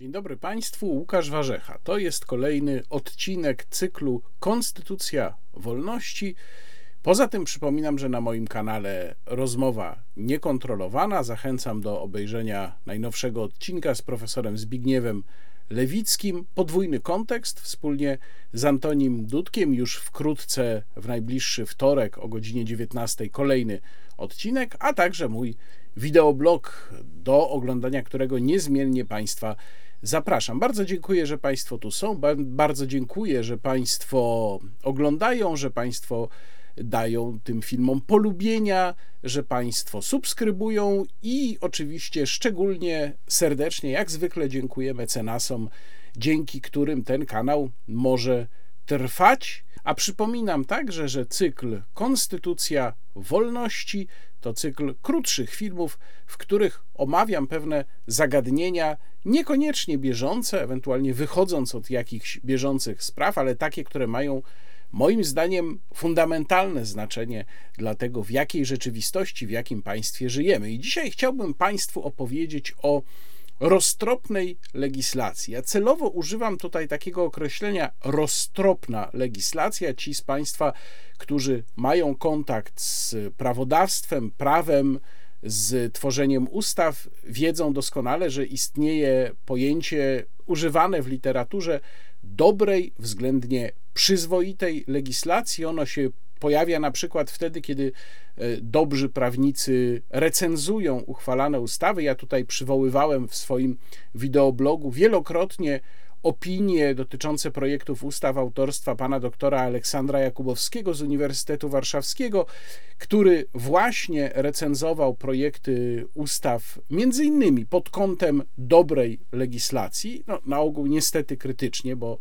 Dzień dobry Państwu, Łukasz Warzecha. To jest kolejny odcinek cyklu Konstytucja Wolności. Poza tym przypominam, że na moim kanale rozmowa niekontrolowana. Zachęcam do obejrzenia najnowszego odcinka z profesorem Zbigniewem Lewickim. Podwójny kontekst wspólnie z Antonim Dudkiem. Już wkrótce, w najbliższy wtorek o godzinie 19 kolejny odcinek, a także mój wideoblog, do oglądania którego niezmiennie Państwa zapraszam. Bardzo dziękuję, że Państwo tu są. Bardzo dziękuję, że Państwo oglądają, że Państwo dają tym filmom polubienia, że Państwo subskrybują i oczywiście szczególnie serdecznie, jak zwykle, dziękuję mecenasom, dzięki którym ten kanał może trwać. A przypominam także, że cykl Konstytucja Wolności to cykl krótszych filmów, w których omawiam pewne zagadnienia, niekoniecznie bieżące, ewentualnie wychodząc od jakichś bieżących spraw, ale takie, które mają moim zdaniem fundamentalne znaczenie dla tego, w jakiej rzeczywistości, w jakim państwie żyjemy. I dzisiaj chciałbym Państwu opowiedzieć o roztropnej legislacji. Ja celowo używam tutaj takiego określenia roztropna legislacja. Ci z Państwa, którzy mają kontakt z prawodawstwem, prawem, z tworzeniem ustaw, wiedzą doskonale, że istnieje pojęcie używane w literaturze dobrej, względnie przyzwoitej legislacji. Ono się pojawia na przykład wtedy, kiedy e, dobrzy prawnicy recenzują uchwalane ustawy. Ja tutaj przywoływałem w swoim wideoblogu wielokrotnie opinie dotyczące projektów ustaw autorstwa pana doktora Aleksandra Jakubowskiego z Uniwersytetu Warszawskiego, który właśnie recenzował projekty ustaw między innymi pod kątem dobrej legislacji, no, na ogół niestety krytycznie, bo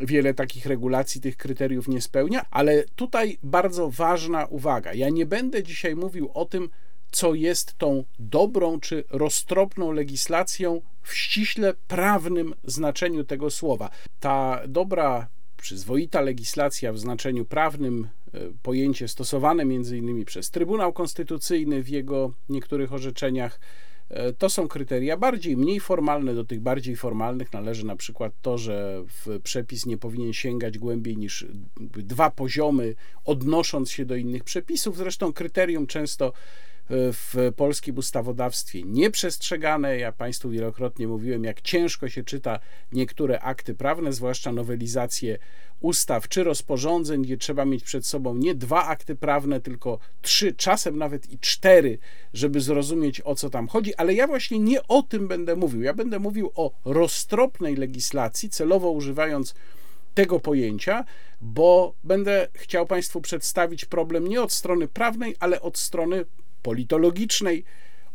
wiele takich regulacji tych kryteriów nie spełnia, ale tutaj bardzo ważna uwaga. Ja nie będę dzisiaj mówił o tym, co jest tą dobrą czy roztropną legislacją w ściśle prawnym znaczeniu tego słowa. Ta dobra, przyzwoita legislacja w znaczeniu prawnym, e, pojęcie stosowane między innymi przez Trybunał Konstytucyjny w jego niektórych orzeczeniach, to są kryteria bardziej, mniej formalne. Do tych bardziej formalnych należy na przykład to, że przepis nie powinien sięgać głębiej niż dwa poziomy, odnosząc się do innych przepisów. Zresztą kryterium często w polskim ustawodawstwie nieprzestrzegane. Ja Państwu wielokrotnie mówiłem, jak ciężko się czyta niektóre akty prawne, zwłaszcza nowelizacje ustaw czy rozporządzeń, gdzie trzeba mieć przed sobą nie dwa akty prawne, tylko trzy, czasem nawet i cztery, żeby zrozumieć o co tam chodzi. Ale ja właśnie nie o tym będę mówił. Ja będę mówił o roztropnej legislacji, celowo używając tego pojęcia, bo będę chciał Państwu przedstawić problem nie od strony prawnej, ale od strony politologicznej,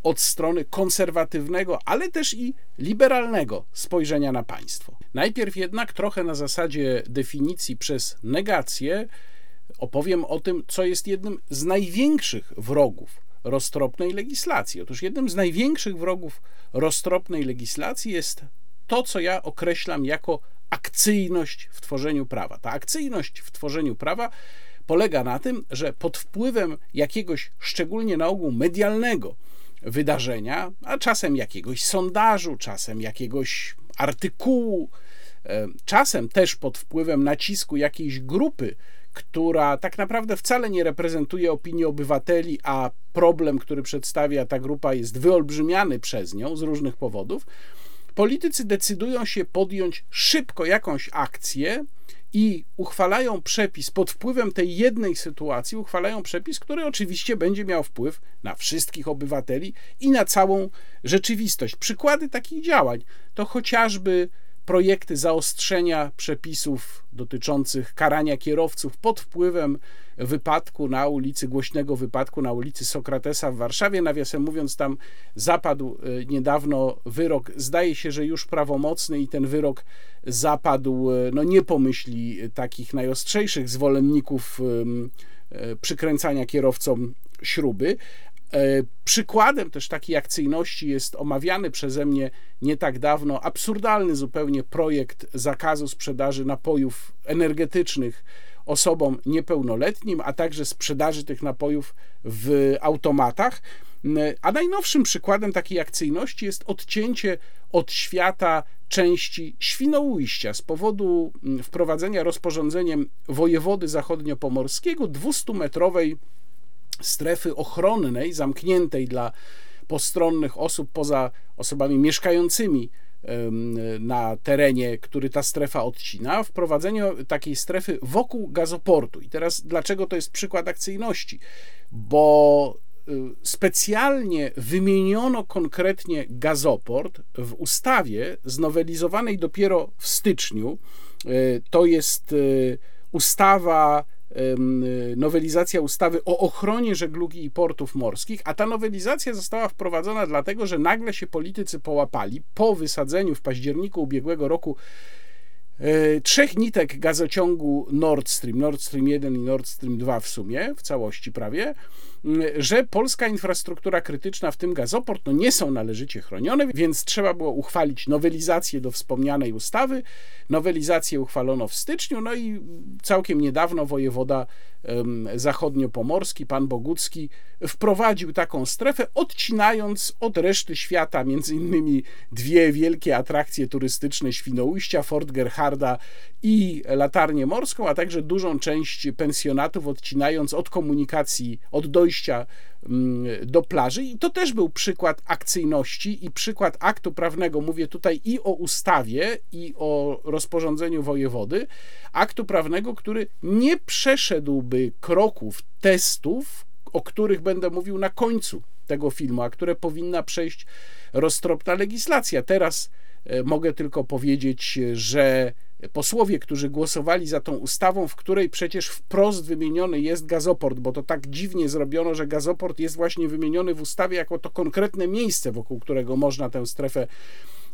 od strony konserwatywnego, ale też i liberalnego spojrzenia na państwo. Najpierw jednak trochę na zasadzie definicji przez negację opowiem o tym, co jest jednym z największych wrogów roztropnej legislacji. Otóż jednym z największych wrogów roztropnej legislacji jest to, co ja określam jako akcyjność w tworzeniu prawa. Ta akcyjność w tworzeniu prawa polega na tym, że pod wpływem jakiegoś szczególnie na ogół medialnego wydarzenia, a czasem jakiegoś sondażu, czasem jakiegoś artykułu, e, czasem też pod wpływem nacisku jakiejś grupy, która tak naprawdę wcale nie reprezentuje opinii obywateli, a problem, który przedstawia ta grupa, jest wyolbrzymiany przez nią z różnych powodów, politycy decydują się podjąć szybko jakąś akcję, i uchwalają przepis pod wpływem tej jednej sytuacji, uchwalają przepis, który oczywiście będzie miał wpływ na wszystkich obywateli i na całą rzeczywistość. Przykłady takich działań to chociażby projekty zaostrzenia przepisów dotyczących karania kierowców pod wpływem wypadku na ulicy, głośnego wypadku na ulicy Sokratesa w Warszawie. Nawiasem mówiąc, tam zapadł e, niedawno wyrok, zdaje się, że już prawomocny i ten wyrok zapadł, e, no nie pomyśli takich najostrzejszych zwolenników e, przykręcania kierowcom śruby, E, przykładem też takiej akcyjności jest omawiany przeze mnie nie tak dawno absurdalny zupełnie projekt zakazu sprzedaży napojów energetycznych osobom niepełnoletnim, a także sprzedaży tych napojów w automatach. A najnowszym przykładem takiej akcyjności jest odcięcie od świata części Świnoujścia z powodu wprowadzenia rozporządzeniem wojewody zachodniopomorskiego 200-metrowej strefy ochronnej, zamkniętej dla postronnych osób poza osobami mieszkającymi na terenie, który ta strefa odcina, wprowadzenie takiej strefy wokół gazoportu. I teraz dlaczego to jest przykład akcyjności? Bo y, specjalnie wymieniono konkretnie gazoport w ustawie znowelizowanej dopiero w styczniu. Y, to jest y, ustawa nowelizacja ustawy o ochronie żeglugi i portów morskich, a ta nowelizacja została wprowadzona dlatego, że nagle się politycy połapali po wysadzeniu w październiku ubiegłego roku e, trzech nitek gazociągu Nord Stream, Nord Stream 1 i Nord Stream 2 w sumie, w całości prawie, że polska infrastruktura krytyczna, w tym gazoport, no nie są należycie chronione, więc trzeba było uchwalić nowelizację do wspomnianej ustawy. Nowelizację uchwalono w styczniu, no i całkiem niedawno wojewoda zachodniopomorski, pan Bogucki, wprowadził taką strefę, odcinając od reszty świata między innymi dwie wielkie atrakcje turystyczne Świnoujścia, Fort Gerharda i Latarnię Morską, a także dużą część pensjonatów, odcinając od komunikacji, od dojścia mm, do plaży. I to też był przykład akcyjności i przykład aktu prawnego. Mówię tutaj i o ustawie, i o rozporządzeniu wojewody. Aktu prawnego, który nie przeszedłby kroków, testów, o których będę mówił na końcu tego filmu, a które powinna przejść roztropna legislacja. Teraz e, mogę tylko powiedzieć, że posłowie, którzy głosowali za tą ustawą, w której przecież wprost wymieniony jest gazoport, bo to tak dziwnie zrobiono, że gazoport jest właśnie wymieniony w ustawie jako to konkretne miejsce, wokół którego można tę strefę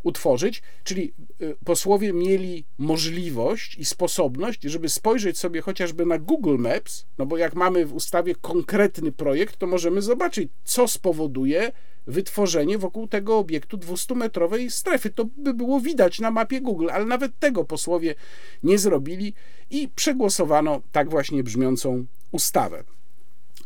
utworzyć, czyli y, posłowie mieli możliwość i sposobność, żeby spojrzeć sobie chociażby na Google Maps, no bo jak mamy w ustawie konkretny projekt, to możemy zobaczyć, co spowoduje wytworzenie wokół tego obiektu 200-metrowej strefy. To by było widać na mapie Google, ale nawet tego posłowie nie zrobili i przegłosowano tak właśnie brzmiącą ustawę.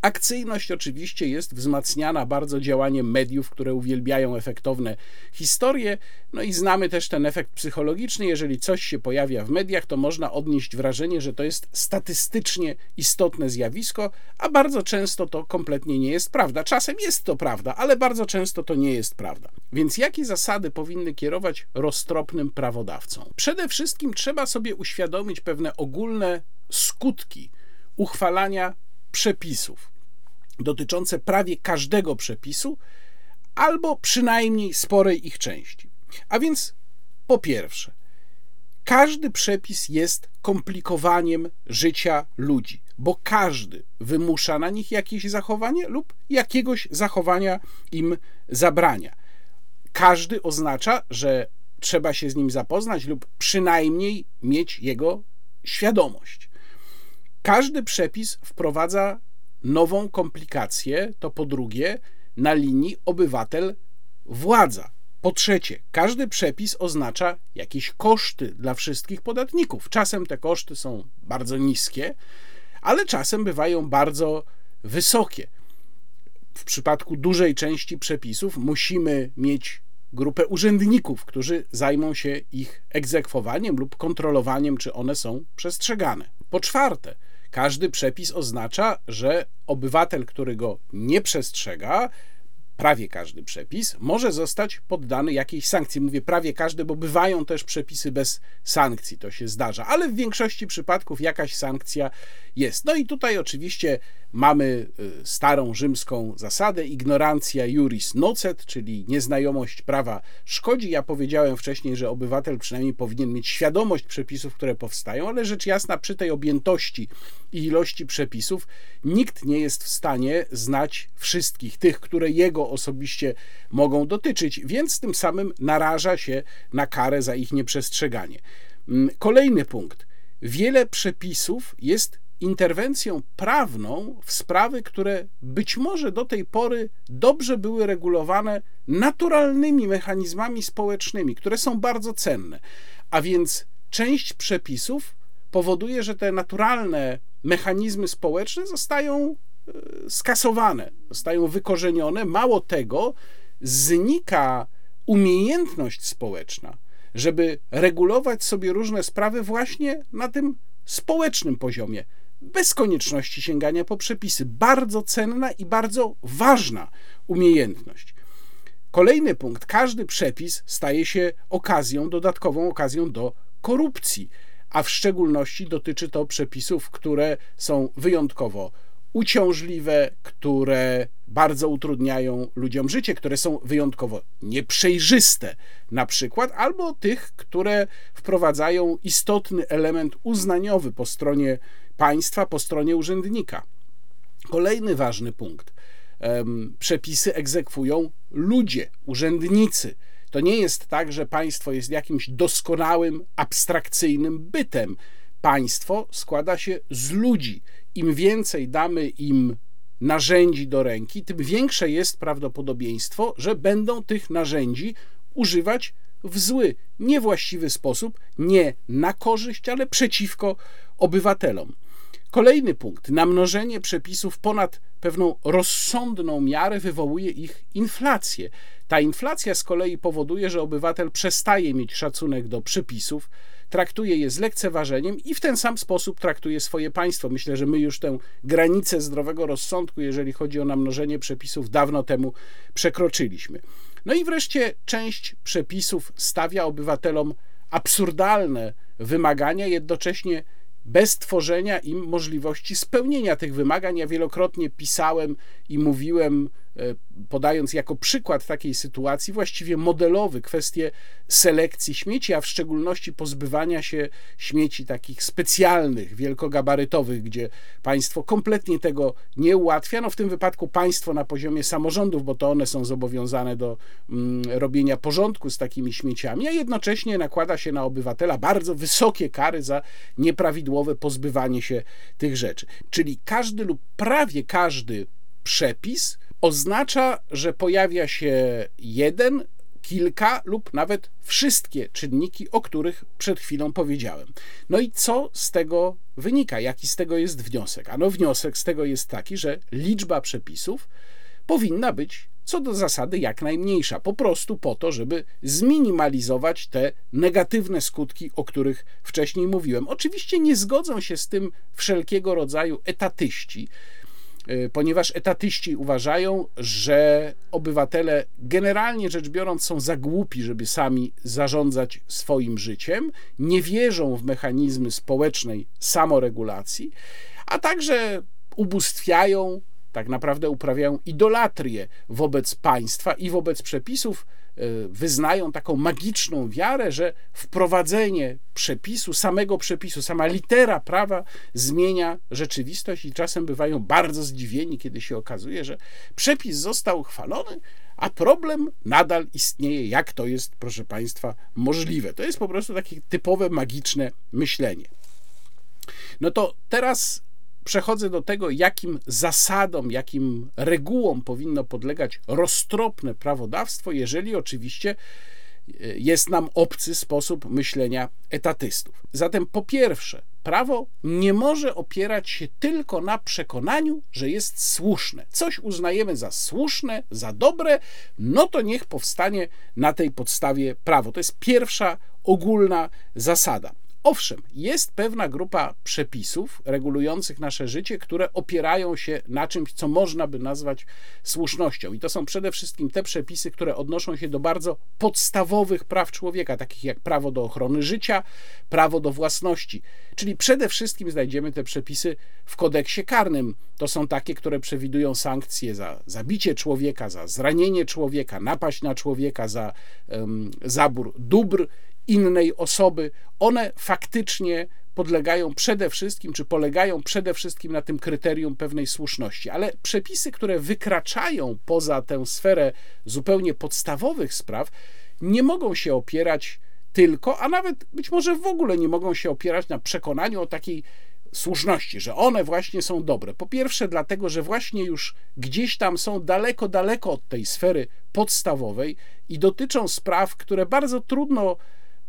Akcyjność oczywiście jest wzmacniana bardzo działaniem mediów, które uwielbiają efektowne historie. No i znamy też ten efekt psychologiczny. Jeżeli coś się pojawia w mediach, to można odnieść wrażenie, że to jest statystycznie istotne zjawisko, a bardzo często to kompletnie nie jest prawda. Czasem jest to prawda, ale bardzo często to nie jest prawda. Więc jakie zasady powinny kierować roztropnym prawodawcom? Przede wszystkim trzeba sobie uświadomić pewne ogólne skutki uchwalania przepisów dotyczące prawie każdego przepisu, albo przynajmniej sporej ich części. A więc po pierwsze, każdy przepis jest komplikowaniem życia ludzi, bo każdy wymusza na nich jakieś zachowanie lub jakiegoś zachowania im zabrania. Każdy oznacza, że trzeba się z nim zapoznać lub przynajmniej mieć jego świadomość. Każdy przepis wprowadza nową komplikację, to po drugie, na linii obywatel-władza. Po trzecie, każdy przepis oznacza jakieś koszty dla wszystkich podatników. Czasem te koszty są bardzo niskie, ale czasem bywają bardzo wysokie. W przypadku dużej części przepisów musimy mieć grupę urzędników, którzy zajmą się ich egzekwowaniem lub kontrolowaniem, czy one są przestrzegane. Po czwarte, każdy przepis oznacza, że obywatel, który go nie przestrzega, prawie każdy przepis może zostać poddany jakiejś sankcji. Mówię prawie każdy, bo bywają też przepisy bez sankcji, to się zdarza, ale w większości przypadków jakaś sankcja jest. No i tutaj oczywiście mamy y, starą rzymską zasadę ignorantia juris nocet, czyli nieznajomość prawa szkodzi. Ja powiedziałem wcześniej, że obywatel przynajmniej powinien mieć świadomość przepisów, które powstają, ale rzecz jasna przy tej objętości i ilości przepisów nikt nie jest w stanie znać wszystkich tych, które jego osobiście mogą dotyczyć, więc tym samym naraża się na karę za ich nieprzestrzeganie. Mm, kolejny punkt. Wiele przepisów jest interwencją prawną w sprawy, które być może do tej pory dobrze były regulowane naturalnymi mechanizmami społecznymi, które są bardzo cenne. A więc część przepisów powoduje, że te naturalne mechanizmy społeczne zostają skasowane, zostają wykorzenione. Mało tego, znika umiejętność społeczna, żeby regulować sobie różne sprawy właśnie na tym społecznym poziomie, bez konieczności sięgania po przepisy. Bardzo cenna i bardzo ważna umiejętność. Kolejny punkt. Każdy przepis staje się okazją, dodatkową okazją do korupcji, a w szczególności dotyczy to przepisów, które są wyjątkowo uciążliwe, które bardzo utrudniają ludziom życie, które są wyjątkowo nieprzejrzyste, na przykład, albo tych, które wprowadzają istotny element uznaniowy po stronie państwa, po stronie urzędnika. Kolejny ważny punkt. Przepisy egzekwują ludzie, urzędnicy. To nie jest tak, że państwo jest jakimś doskonałym, abstrakcyjnym bytem. Państwo składa się z ludzi. Im więcej damy im narzędzi do ręki, tym większe jest prawdopodobieństwo, że będą tych narzędzi używać w zły, niewłaściwy sposób, nie na korzyść, ale przeciwko obywatelom. Kolejny punkt. Namnożenie przepisów ponad pewną rozsądną miarę wywołuje ich inflację. Ta inflacja z kolei powoduje, że obywatel przestaje mieć szacunek do przepisów, traktuje je z lekceważeniem i w ten sam sposób traktuje swoje państwo. Myślę, że my już tę granicę zdrowego rozsądku, jeżeli chodzi o namnożenie przepisów, dawno temu przekroczyliśmy. No i wreszcie część przepisów stawia obywatelom absurdalne wymagania, jednocześnie bez tworzenia im możliwości spełnienia tych wymagań. Ja wielokrotnie pisałem i mówiłem podając jako przykład takiej sytuacji, właściwie modelowy, kwestię selekcji śmieci, a w szczególności pozbywania się śmieci takich specjalnych, wielkogabarytowych, gdzie państwo kompletnie tego nie ułatwia. No w tym wypadku państwo na poziomie samorządów, bo to one są zobowiązane do mm, robienia porządku z takimi śmieciami, a jednocześnie nakłada się na obywatela bardzo wysokie kary za nieprawidłowe pozbywanie się tych rzeczy. Czyli każdy lub prawie każdy przepis oznacza, że pojawia się jeden, kilka lub nawet wszystkie czynniki, o których przed chwilą powiedziałem. No i co z tego wynika? Jaki z tego jest wniosek? Ano wniosek z tego jest taki, że liczba przepisów powinna być co do zasady jak najmniejsza, po prostu po to, żeby zminimalizować te negatywne skutki, o których wcześniej mówiłem. Oczywiście nie zgodzą się z tym wszelkiego rodzaju etatyści, ponieważ etatyści uważają, że obywatele generalnie rzecz biorąc są za głupi, żeby sami zarządzać swoim życiem, nie wierzą w mechanizmy społecznej samoregulacji, a także ubóstwiają, tak naprawdę uprawiają idolatrię wobec państwa i wobec przepisów, wyznają taką magiczną wiarę, że wprowadzenie przepisu, samego przepisu, sama litera prawa zmienia rzeczywistość i czasem bywają bardzo zdziwieni, kiedy się okazuje, że przepis został uchwalony, a problem nadal istnieje. Jak to jest, proszę Państwa, możliwe? To jest po prostu takie typowe magiczne myślenie. No to teraz przechodzę do tego, jakim zasadom, jakim regułom powinno podlegać roztropne prawodawstwo, jeżeli oczywiście e, jest nam obcy sposób myślenia etatystów. Zatem po pierwsze, prawo nie może opierać się tylko na przekonaniu, że jest słuszne. Coś uznajemy za słuszne, za dobre, no to niech powstanie na tej podstawie prawo. To jest pierwsza ogólna zasada. Owszem, jest pewna grupa przepisów regulujących nasze życie, które opierają się na czymś, co można by nazwać słusznością. I to są przede wszystkim te przepisy, które odnoszą się do bardzo podstawowych praw człowieka, takich jak prawo do ochrony życia, prawo do własności. Czyli przede wszystkim znajdziemy te przepisy w kodeksie karnym. To są takie, które przewidują sankcje za zabicie człowieka, za zranienie człowieka, napaść na człowieka, za um, zabór dóbr innej osoby, one faktycznie podlegają przede wszystkim, czy polegają przede wszystkim na tym kryterium pewnej słuszności. Ale przepisy, które wykraczają poza tę sferę zupełnie podstawowych spraw, nie mogą się opierać tylko, a nawet być może w ogóle nie mogą się opierać na przekonaniu o takiej słuszności, że one właśnie są dobre. Po pierwsze, dlatego, że właśnie już gdzieś tam są daleko, daleko od tej sfery podstawowej i dotyczą spraw, które bardzo trudno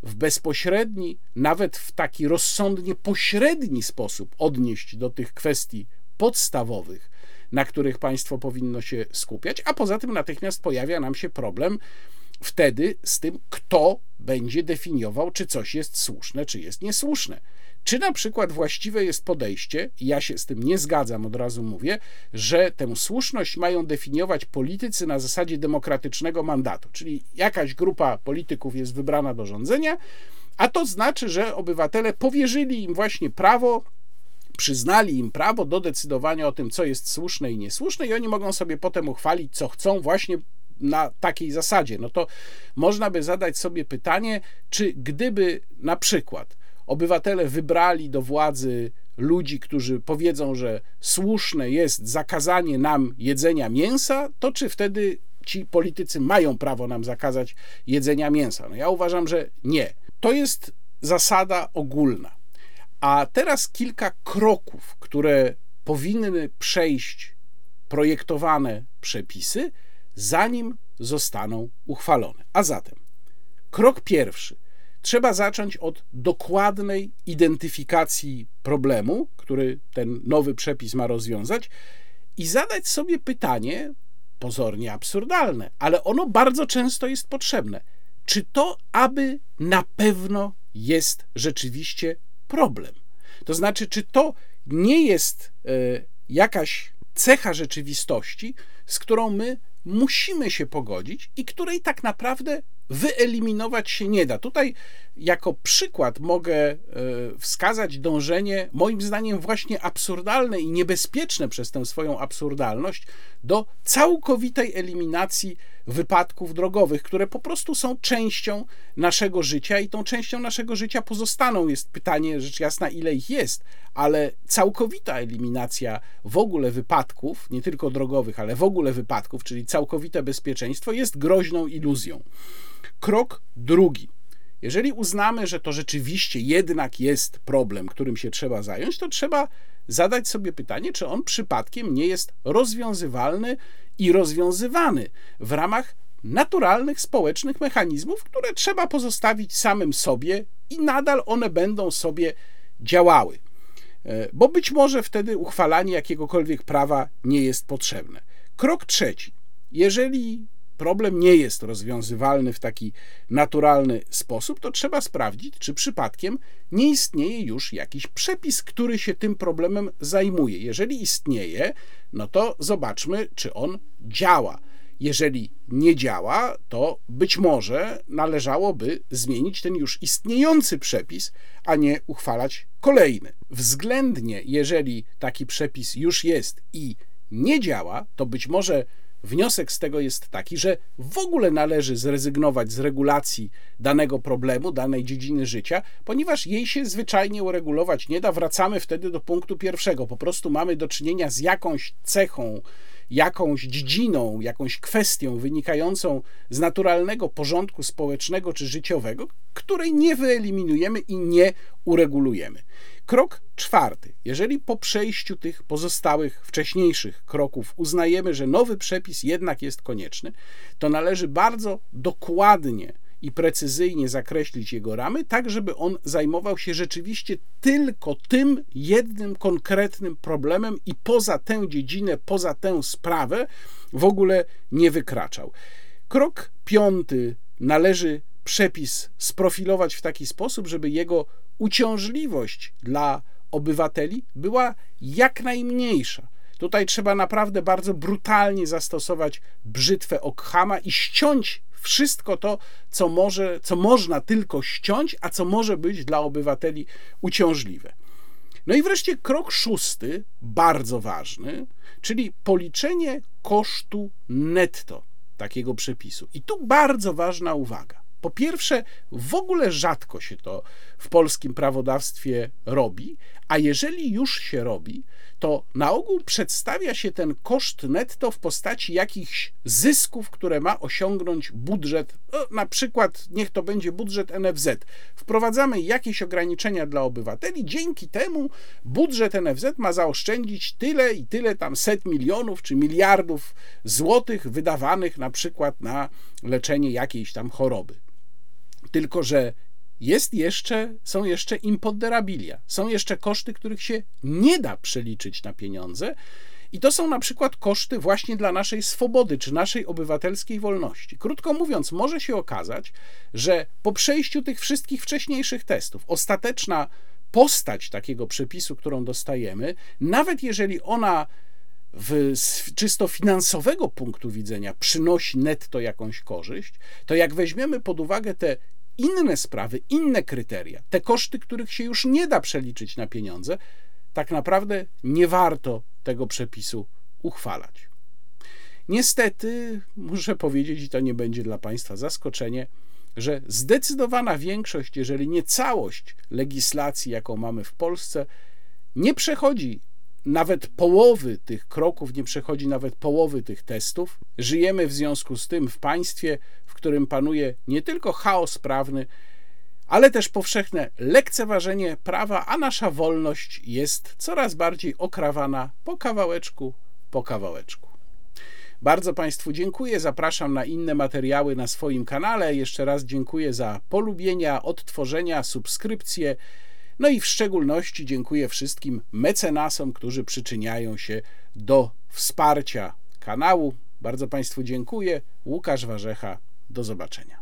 w bezpośredni, nawet w taki rozsądnie pośredni sposób odnieść do tych kwestii podstawowych. na których państwo powinno się skupiać, a poza tym natychmiast pojawia nam się problem wtedy z tym, kto będzie definiował, czy coś jest słuszne, czy jest niesłuszne. Czy na przykład właściwe jest podejście, ja się z tym nie zgadzam, od razu mówię, że tę słuszność mają definiować politycy na zasadzie demokratycznego mandatu, czyli jakaś grupa polityków jest wybrana do rządzenia, a to znaczy, że obywatele powierzyli im właśnie prawo przyznali im prawo do decydowania o tym, co jest słuszne i niesłuszne, i oni mogą sobie potem uchwalić, co chcą, właśnie na takiej zasadzie. No to można by zadać sobie pytanie, czy gdyby na przykład obywatele wybrali do władzy ludzi, którzy powiedzą, że słuszne jest zakazanie nam jedzenia mięsa, to czy wtedy ci politycy mają prawo nam zakazać jedzenia mięsa? No ja uważam, że nie. To jest zasada ogólna. A teraz kilka kroków, które powinny przejść projektowane przepisy, zanim zostaną uchwalone. A zatem, krok pierwszy trzeba zacząć od dokładnej identyfikacji problemu, który ten nowy przepis ma rozwiązać, i zadać sobie pytanie, pozornie absurdalne, ale ono bardzo często jest potrzebne. Czy to, aby na pewno jest rzeczywiście problem? To znaczy, czy to nie jest e, jakaś cecha rzeczywistości, z którą my musimy się pogodzić i której tak naprawdę wyeliminować się nie da. Tutaj jako przykład mogę e, wskazać dążenie, moim zdaniem właśnie absurdalne i niebezpieczne przez tę swoją absurdalność, do całkowitej eliminacji wypadków drogowych, które po prostu są częścią naszego życia i tą częścią naszego życia pozostaną. Jest pytanie, rzecz jasna, ile ich jest, ale całkowita eliminacja w ogóle wypadków, nie tylko drogowych, ale w ogóle wypadków, czyli całkowite bezpieczeństwo, jest groźną iluzją. Krok drugi. Jeżeli uznamy, że to rzeczywiście jednak jest problem, którym się trzeba zająć, to trzeba zadać sobie pytanie, czy on przypadkiem nie jest rozwiązywalny i rozwiązywany w ramach naturalnych społecznych mechanizmów, które trzeba pozostawić samym sobie i nadal one będą sobie działały. E, bo być może wtedy uchwalanie jakiegokolwiek prawa nie jest potrzebne. Krok trzeci. Jeżeli problem nie jest rozwiązywalny w taki naturalny sposób, to trzeba sprawdzić, czy przypadkiem nie istnieje już jakiś przepis, który się tym problemem zajmuje. Jeżeli istnieje, no to zobaczmy, czy on działa. Jeżeli nie działa, to być może należałoby zmienić ten już istniejący przepis, a nie uchwalać kolejny. Względnie, jeżeli taki przepis już jest i nie działa, to być może Wniosek z tego jest taki, że w ogóle należy zrezygnować z regulacji danego problemu, danej dziedziny życia, ponieważ jej się zwyczajnie uregulować nie da. Wracamy wtedy do punktu pierwszego. Po prostu mamy do czynienia z jakąś cechą, jakąś dziedziną, jakąś kwestią wynikającą z naturalnego porządku społecznego czy życiowego, której nie wyeliminujemy i nie uregulujemy. Krok czwarty. Jeżeli po przejściu tych pozostałych wcześniejszych kroków uznajemy, że nowy przepis jednak jest konieczny, to należy bardzo dokładnie i precyzyjnie zakreślić jego ramy, tak żeby on zajmował się rzeczywiście tylko tym jednym konkretnym problemem i poza tę dziedzinę, poza tę sprawę w ogóle nie wykraczał. Krok piąty należy przepis sprofilować w taki sposób, żeby jego uciążliwość dla obywateli była jak najmniejsza. Tutaj trzeba naprawdę bardzo brutalnie zastosować brzytwę Okhama i ściąć wszystko to, co, może, co można tylko ściąć, a co może być dla obywateli uciążliwe. No i wreszcie krok szósty, bardzo ważny, czyli policzenie kosztu netto takiego przepisu. I tu bardzo ważna uwaga. Po pierwsze, w ogóle rzadko się to w polskim prawodawstwie robi, a jeżeli już się robi, to na ogół przedstawia się ten koszt netto w postaci jakichś zysków, które ma osiągnąć budżet, no, na przykład niech to będzie budżet NFZ. Wprowadzamy jakieś ograniczenia dla obywateli, dzięki temu budżet NFZ ma zaoszczędzić tyle i tyle tam set milionów czy miliardów złotych wydawanych na przykład na leczenie jakiejś tam choroby. Tylko, że jest jeszcze, są jeszcze imponderabilia, są jeszcze koszty, których się nie da przeliczyć na pieniądze I to są na przykład koszty właśnie dla naszej swobody czy naszej obywatelskiej wolności. Krótko mówiąc, może się okazać, że po przejściu tych wszystkich wcześniejszych testów, ostateczna postać takiego przepisu, którą dostajemy, nawet jeżeli ona w, z czysto finansowego punktu widzenia przynosi netto jakąś korzyść, to jak weźmiemy pod uwagę te inne sprawy, inne kryteria, te koszty, których się już nie da przeliczyć na pieniądze, tak naprawdę nie warto tego przepisu uchwalać. Niestety, muszę powiedzieć, i to nie będzie dla Państwa zaskoczenie, że zdecydowana większość, jeżeli nie całość legislacji, jaką mamy w Polsce, nie przechodzi nawet połowy tych kroków, nie przechodzi nawet połowy tych testów. Żyjemy w związku z tym w państwie, którym panuje nie tylko chaos prawny, ale też powszechne lekceważenie prawa, a nasza wolność jest coraz bardziej okrawana po kawałeczku, po kawałeczku. Bardzo Państwu dziękuję. Zapraszam na inne materiały na swoim kanale. Jeszcze raz dziękuję za polubienia, odtworzenia, subskrypcje. No i w szczególności dziękuję wszystkim mecenasom, którzy przyczyniają się do wsparcia kanału. Bardzo Państwu dziękuję. Łukasz Warzecha. Do zobaczenia.